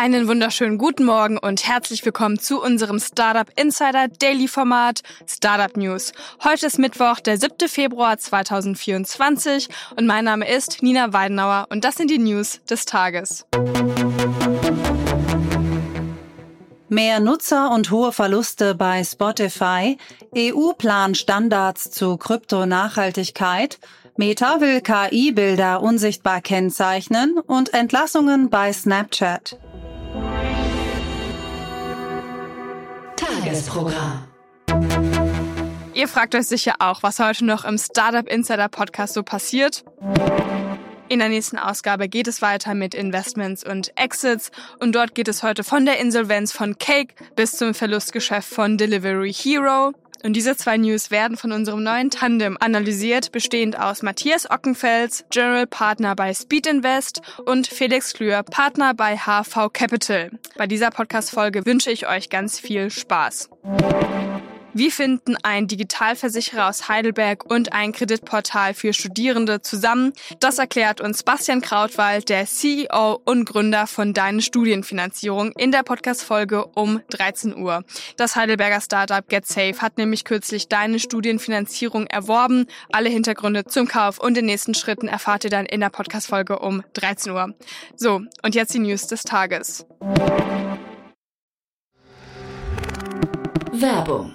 Einen wunderschönen guten Morgen und herzlich willkommen zu unserem Startup Insider Daily Format Startup News. Heute ist Mittwoch, der 7. Februar 2024 und mein Name ist Nina Weidenauer und das sind die News des Tages. Mehr Nutzer und hohe Verluste bei Spotify, EU-Plan Standards zu Kryptonachhaltigkeit, Meta will KI-Bilder unsichtbar kennzeichnen und Entlassungen bei Snapchat. Tagesprogramm. Ihr fragt euch sicher auch, was heute noch im Startup Insider Podcast so passiert. In der nächsten Ausgabe geht es weiter mit Investments und Exits und dort geht es heute von der Insolvenz von Cake bis zum Verlustgeschäft von Delivery Hero. Und diese zwei News werden von unserem neuen Tandem analysiert, bestehend aus Matthias Ockenfels, General Partner bei Speed Invest und Felix Klür, Partner bei HV Capital. Bei dieser Podcast-Folge wünsche ich euch ganz viel Spaß. Wie finden ein Digitalversicherer aus Heidelberg und ein Kreditportal für Studierende zusammen? Das erklärt uns Bastian Krautwald, der CEO und Gründer von Deine Studienfinanzierung in der Podcast-Folge um 13 Uhr. Das Heidelberger Startup GetSafe hat nämlich kürzlich Deine Studienfinanzierung erworben. Alle Hintergründe zum Kauf und den nächsten Schritten erfahrt ihr dann in der Podcast-Folge um 13 Uhr. So, und jetzt die News des Tages. Werbung.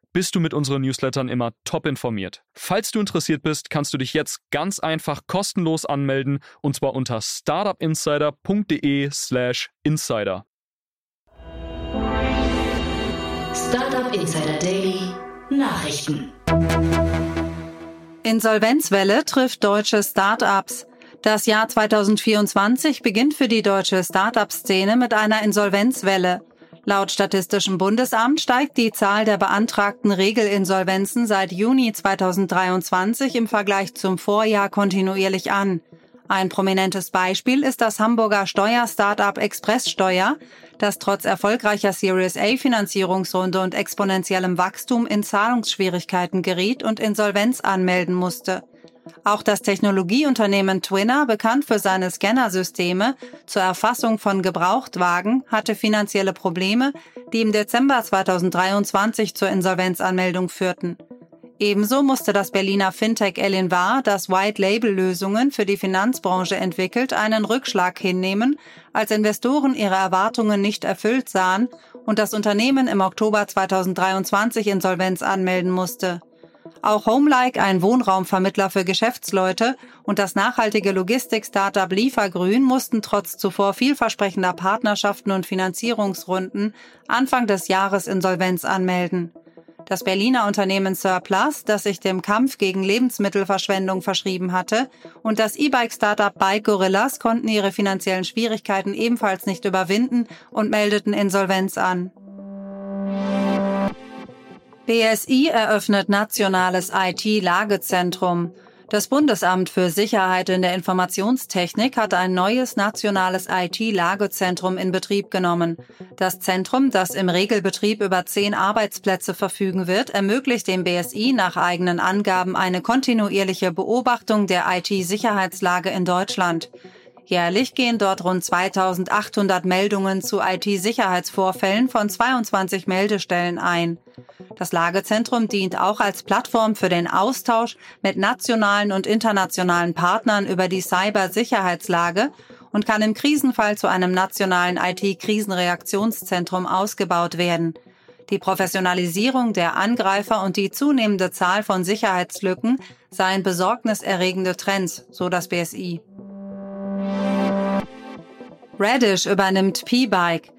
bist du mit unseren Newslettern immer top informiert. Falls du interessiert bist, kannst du dich jetzt ganz einfach kostenlos anmelden und zwar unter startupinsider.de/slash insider. Startup Insider Daily Nachrichten. Insolvenzwelle trifft deutsche Startups. Das Jahr 2024 beginnt für die deutsche Startup-Szene mit einer Insolvenzwelle. Laut Statistischem Bundesamt steigt die Zahl der beantragten Regelinsolvenzen seit Juni 2023 im Vergleich zum Vorjahr kontinuierlich an. Ein prominentes Beispiel ist das Hamburger Steuer-Startup Expresssteuer, das trotz erfolgreicher Series A Finanzierungsrunde und exponentiellem Wachstum in Zahlungsschwierigkeiten geriet und Insolvenz anmelden musste. Auch das Technologieunternehmen Twinner, bekannt für seine Scannersysteme zur Erfassung von Gebrauchtwagen, hatte finanzielle Probleme, die im Dezember 2023 zur Insolvenzanmeldung führten. Ebenso musste das Berliner Fintech Elinvar, das White-Label-Lösungen für die Finanzbranche entwickelt, einen Rückschlag hinnehmen, als Investoren ihre Erwartungen nicht erfüllt sahen und das Unternehmen im Oktober 2023 Insolvenz anmelden musste. Auch Homelike, ein Wohnraumvermittler für Geschäftsleute, und das nachhaltige Logistik-Startup Liefergrün mussten trotz zuvor vielversprechender Partnerschaften und Finanzierungsrunden Anfang des Jahres Insolvenz anmelden. Das Berliner Unternehmen Surplus, das sich dem Kampf gegen Lebensmittelverschwendung verschrieben hatte, und das E-Bike-Startup Bike Gorillas konnten ihre finanziellen Schwierigkeiten ebenfalls nicht überwinden und meldeten Insolvenz an. BSI eröffnet nationales IT-Lagezentrum. Das Bundesamt für Sicherheit in der Informationstechnik hat ein neues nationales IT-Lagezentrum in Betrieb genommen. Das Zentrum, das im Regelbetrieb über zehn Arbeitsplätze verfügen wird, ermöglicht dem BSI nach eigenen Angaben eine kontinuierliche Beobachtung der IT-Sicherheitslage in Deutschland. Jährlich gehen dort rund 2800 Meldungen zu IT-Sicherheitsvorfällen von 22 Meldestellen ein. Das Lagezentrum dient auch als Plattform für den Austausch mit nationalen und internationalen Partnern über die Cybersicherheitslage und kann im Krisenfall zu einem nationalen IT-Krisenreaktionszentrum ausgebaut werden. Die Professionalisierung der Angreifer und die zunehmende Zahl von Sicherheitslücken seien besorgniserregende Trends, so das BSI. Radish übernimmt P-Bike.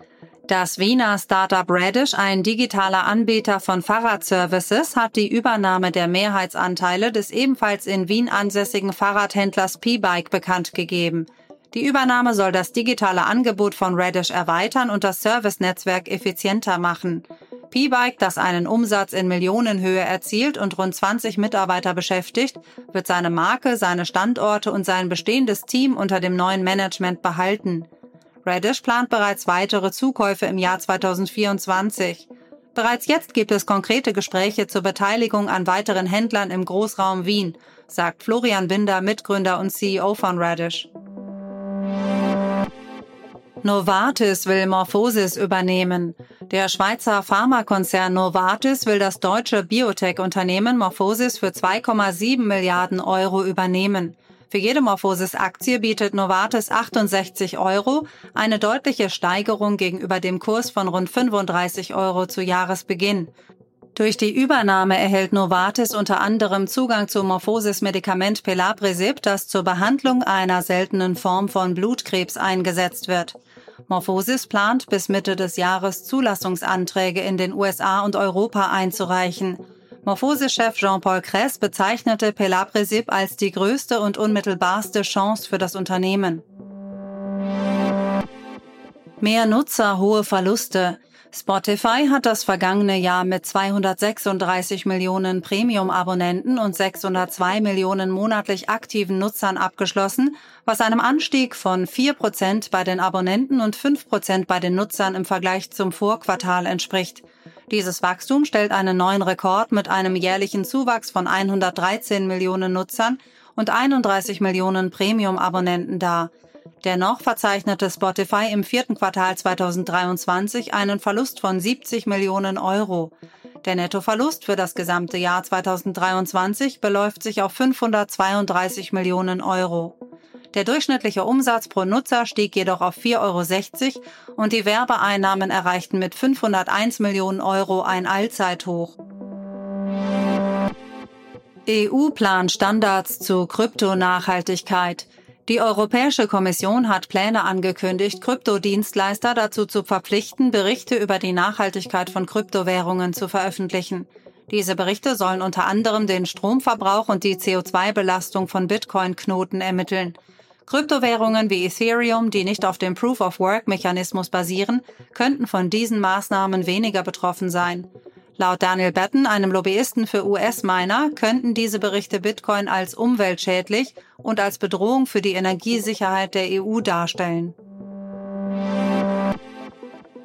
Das Wiener Startup Radish, ein digitaler Anbieter von Fahrradservices, hat die Übernahme der Mehrheitsanteile des ebenfalls in Wien ansässigen Fahrradhändlers P-Bike bekannt gegeben. Die Übernahme soll das digitale Angebot von Radish erweitern und das Servicenetzwerk effizienter machen. P-Bike, das einen Umsatz in Millionenhöhe erzielt und rund 20 Mitarbeiter beschäftigt, wird seine Marke, seine Standorte und sein bestehendes Team unter dem neuen Management behalten. Radish plant bereits weitere Zukäufe im Jahr 2024. Bereits jetzt gibt es konkrete Gespräche zur Beteiligung an weiteren Händlern im Großraum Wien, sagt Florian Binder, Mitgründer und CEO von Radish. Novartis will Morphosis übernehmen. Der Schweizer Pharmakonzern Novartis will das deutsche Biotech-Unternehmen Morphosis für 2,7 Milliarden Euro übernehmen. Für jede Morphosis-Aktie bietet Novartis 68 Euro, eine deutliche Steigerung gegenüber dem Kurs von rund 35 Euro zu Jahresbeginn. Durch die Übernahme erhält Novartis unter anderem Zugang zum Morphosis-Medikament Pelabresib, das zur Behandlung einer seltenen Form von Blutkrebs eingesetzt wird. Morphosis plant bis Mitte des Jahres Zulassungsanträge in den USA und Europa einzureichen. Morphosis-Chef Jean-Paul Kress bezeichnete Pelabresib als die größte und unmittelbarste Chance für das Unternehmen. Mehr Nutzer, hohe Verluste. Spotify hat das vergangene Jahr mit 236 Millionen Premium-Abonnenten und 602 Millionen monatlich aktiven Nutzern abgeschlossen, was einem Anstieg von 4 Prozent bei den Abonnenten und 5 Prozent bei den Nutzern im Vergleich zum Vorquartal entspricht. Dieses Wachstum stellt einen neuen Rekord mit einem jährlichen Zuwachs von 113 Millionen Nutzern und 31 Millionen Premium-Abonnenten dar. Dennoch verzeichnete Spotify im vierten Quartal 2023 einen Verlust von 70 Millionen Euro. Der Nettoverlust für das gesamte Jahr 2023 beläuft sich auf 532 Millionen Euro. Der durchschnittliche Umsatz pro Nutzer stieg jedoch auf 4,60 Euro und die Werbeeinnahmen erreichten mit 501 Millionen Euro ein Allzeithoch. EU-Plan Standards zu Kryptonachhaltigkeit. Die Europäische Kommission hat Pläne angekündigt, Kryptodienstleister dazu zu verpflichten, Berichte über die Nachhaltigkeit von Kryptowährungen zu veröffentlichen. Diese Berichte sollen unter anderem den Stromverbrauch und die CO2-Belastung von Bitcoin-Knoten ermitteln. Kryptowährungen wie Ethereum, die nicht auf dem Proof-of-Work-Mechanismus basieren, könnten von diesen Maßnahmen weniger betroffen sein. Laut Daniel Batten, einem Lobbyisten für US-Miner, könnten diese Berichte Bitcoin als umweltschädlich und als Bedrohung für die Energiesicherheit der EU darstellen.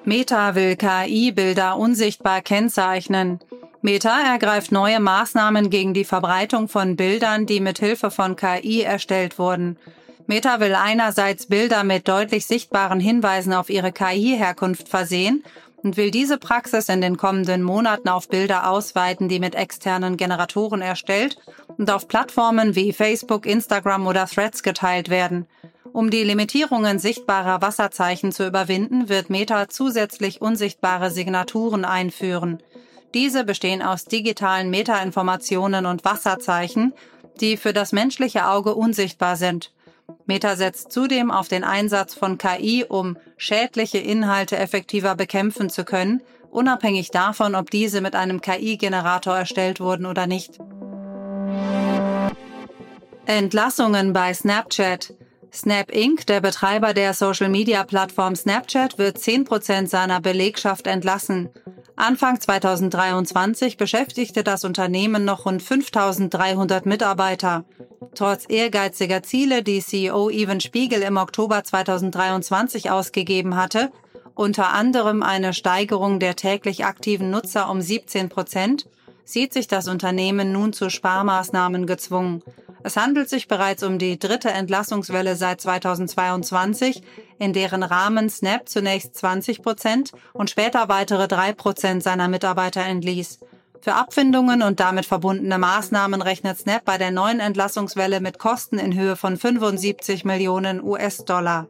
Meta will KI-Bilder unsichtbar kennzeichnen. Meta ergreift neue Maßnahmen gegen die Verbreitung von Bildern, die mit Hilfe von KI erstellt wurden. Meta will einerseits Bilder mit deutlich sichtbaren Hinweisen auf ihre KI-Herkunft versehen und will diese Praxis in den kommenden Monaten auf Bilder ausweiten, die mit externen Generatoren erstellt und auf Plattformen wie Facebook, Instagram oder Threads geteilt werden. Um die Limitierungen sichtbarer Wasserzeichen zu überwinden, wird Meta zusätzlich unsichtbare Signaturen einführen. Diese bestehen aus digitalen Metainformationen und Wasserzeichen, die für das menschliche Auge unsichtbar sind. Meta setzt zudem auf den Einsatz von KI, um schädliche Inhalte effektiver bekämpfen zu können, unabhängig davon, ob diese mit einem KI-Generator erstellt wurden oder nicht. Entlassungen bei Snapchat. Snap Inc., der Betreiber der Social-Media-Plattform Snapchat, wird 10% seiner Belegschaft entlassen. Anfang 2023 beschäftigte das Unternehmen noch rund 5300 Mitarbeiter. Trotz ehrgeiziger Ziele, die CEO Evan Spiegel im Oktober 2023 ausgegeben hatte, unter anderem eine Steigerung der täglich aktiven Nutzer um 17 Prozent, sieht sich das Unternehmen nun zu Sparmaßnahmen gezwungen. Es handelt sich bereits um die dritte Entlassungswelle seit 2022, in deren Rahmen Snap zunächst 20 Prozent und später weitere drei Prozent seiner Mitarbeiter entließ. Für Abfindungen und damit verbundene Maßnahmen rechnet Snap bei der neuen Entlassungswelle mit Kosten in Höhe von 75 Millionen US-Dollar.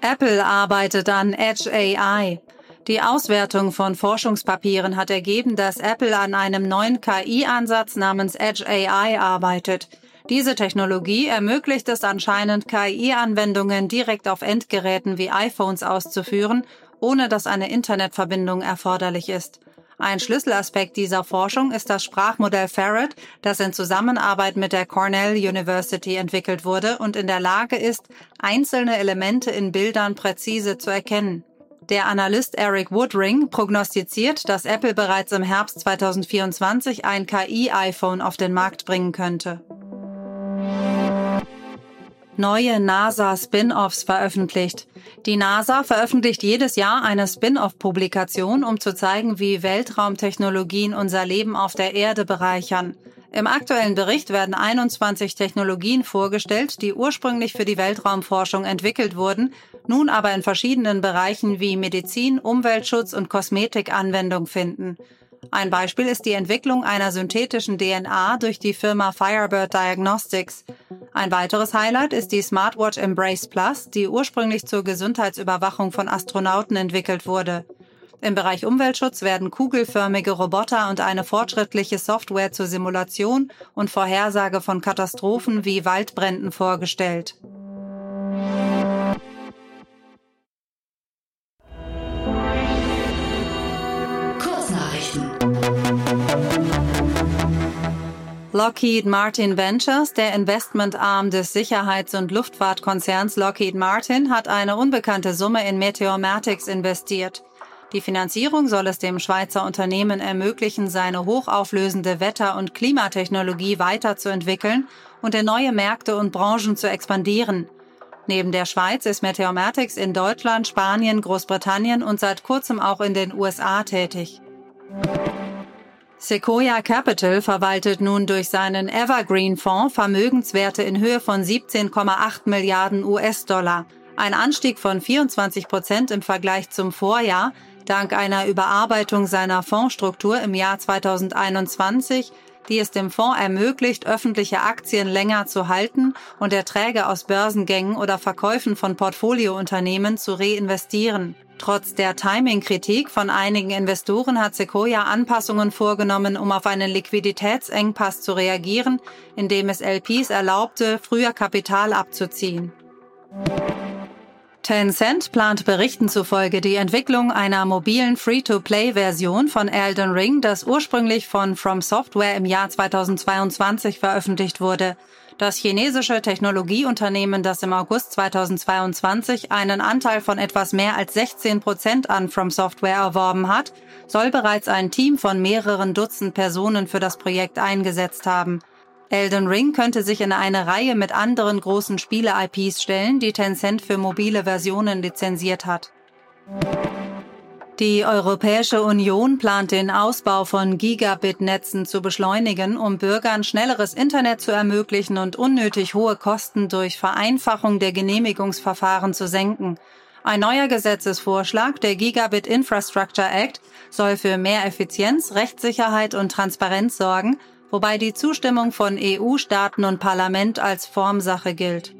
Apple arbeitet an Edge AI. Die Auswertung von Forschungspapieren hat ergeben, dass Apple an einem neuen KI-Ansatz namens Edge AI arbeitet. Diese Technologie ermöglicht es anscheinend, KI-Anwendungen direkt auf Endgeräten wie iPhones auszuführen, ohne dass eine Internetverbindung erforderlich ist. Ein Schlüsselaspekt dieser Forschung ist das Sprachmodell Ferret, das in Zusammenarbeit mit der Cornell University entwickelt wurde und in der Lage ist, einzelne Elemente in Bildern präzise zu erkennen. Der Analyst Eric Woodring prognostiziert, dass Apple bereits im Herbst 2024 ein KI-iPhone auf den Markt bringen könnte neue NASA-Spin-offs veröffentlicht. Die NASA veröffentlicht jedes Jahr eine Spin-off-Publikation, um zu zeigen, wie Weltraumtechnologien unser Leben auf der Erde bereichern. Im aktuellen Bericht werden 21 Technologien vorgestellt, die ursprünglich für die Weltraumforschung entwickelt wurden, nun aber in verschiedenen Bereichen wie Medizin, Umweltschutz und Kosmetik Anwendung finden. Ein Beispiel ist die Entwicklung einer synthetischen DNA durch die Firma Firebird Diagnostics. Ein weiteres Highlight ist die Smartwatch Embrace Plus, die ursprünglich zur Gesundheitsüberwachung von Astronauten entwickelt wurde. Im Bereich Umweltschutz werden kugelförmige Roboter und eine fortschrittliche Software zur Simulation und Vorhersage von Katastrophen wie Waldbränden vorgestellt. Lockheed Martin Ventures, der Investmentarm des Sicherheits- und Luftfahrtkonzerns Lockheed Martin, hat eine unbekannte Summe in Meteormatics investiert. Die Finanzierung soll es dem Schweizer Unternehmen ermöglichen, seine hochauflösende Wetter- und Klimatechnologie weiterzuentwickeln und in neue Märkte und Branchen zu expandieren. Neben der Schweiz ist Meteormatics in Deutschland, Spanien, Großbritannien und seit kurzem auch in den USA tätig. Sequoia Capital verwaltet nun durch seinen Evergreen Fonds Vermögenswerte in Höhe von 17,8 Milliarden US-Dollar, ein Anstieg von 24 Prozent im Vergleich zum Vorjahr, dank einer Überarbeitung seiner Fondsstruktur im Jahr 2021, die es dem Fonds ermöglicht, öffentliche Aktien länger zu halten und Erträge aus Börsengängen oder Verkäufen von Portfoliounternehmen zu reinvestieren. Trotz der Timing-Kritik von einigen Investoren hat Sequoia Anpassungen vorgenommen, um auf einen Liquiditätsengpass zu reagieren, indem es LPs erlaubte, früher Kapital abzuziehen. Tencent plant Berichten zufolge die Entwicklung einer mobilen Free-to-Play-Version von Elden Ring, das ursprünglich von From Software im Jahr 2022 veröffentlicht wurde. Das chinesische Technologieunternehmen, das im August 2022 einen Anteil von etwas mehr als 16 Prozent an From Software erworben hat, soll bereits ein Team von mehreren Dutzend Personen für das Projekt eingesetzt haben. Elden Ring könnte sich in eine Reihe mit anderen großen Spiele-IPs stellen, die Tencent für mobile Versionen lizenziert hat. Die Europäische Union plant den Ausbau von Gigabit-Netzen zu beschleunigen, um Bürgern schnelleres Internet zu ermöglichen und unnötig hohe Kosten durch Vereinfachung der Genehmigungsverfahren zu senken. Ein neuer Gesetzesvorschlag, der Gigabit Infrastructure Act, soll für mehr Effizienz, Rechtssicherheit und Transparenz sorgen, wobei die Zustimmung von EU-Staaten und Parlament als Formsache gilt.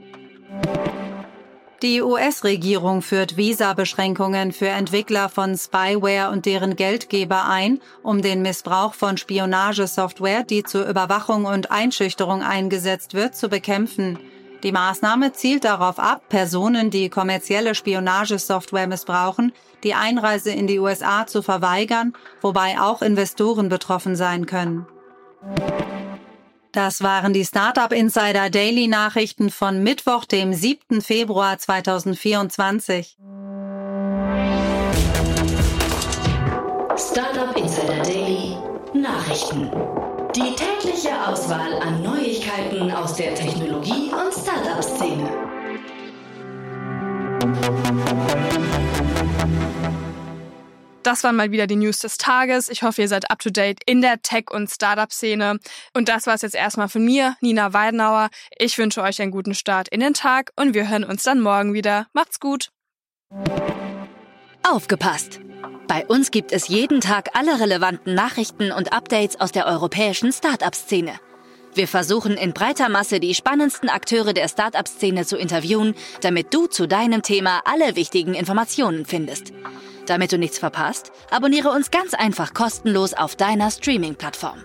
Die US-Regierung führt Visa-Beschränkungen für Entwickler von Spyware und deren Geldgeber ein, um den Missbrauch von Spionagesoftware, die zur Überwachung und Einschüchterung eingesetzt wird, zu bekämpfen. Die Maßnahme zielt darauf ab, Personen, die kommerzielle Spionagesoftware missbrauchen, die Einreise in die USA zu verweigern, wobei auch Investoren betroffen sein können. Das waren die Startup Insider Daily Nachrichten von Mittwoch, dem 7. Februar 2024. Startup Insider Daily Nachrichten. Die tägliche Auswahl an Neuigkeiten aus der Technologie- und Startup-Szene. Das waren mal wieder die News des Tages. Ich hoffe, ihr seid up to date in der Tech- und Startup-Szene. Und das war es jetzt erstmal von mir, Nina Weidenauer. Ich wünsche euch einen guten Start in den Tag und wir hören uns dann morgen wieder. Macht's gut. Aufgepasst! Bei uns gibt es jeden Tag alle relevanten Nachrichten und Updates aus der europäischen Startup-Szene. Wir versuchen in breiter Masse die spannendsten Akteure der Startup-Szene zu interviewen, damit du zu deinem Thema alle wichtigen Informationen findest. Damit du nichts verpasst, abonniere uns ganz einfach kostenlos auf deiner Streaming-Plattform.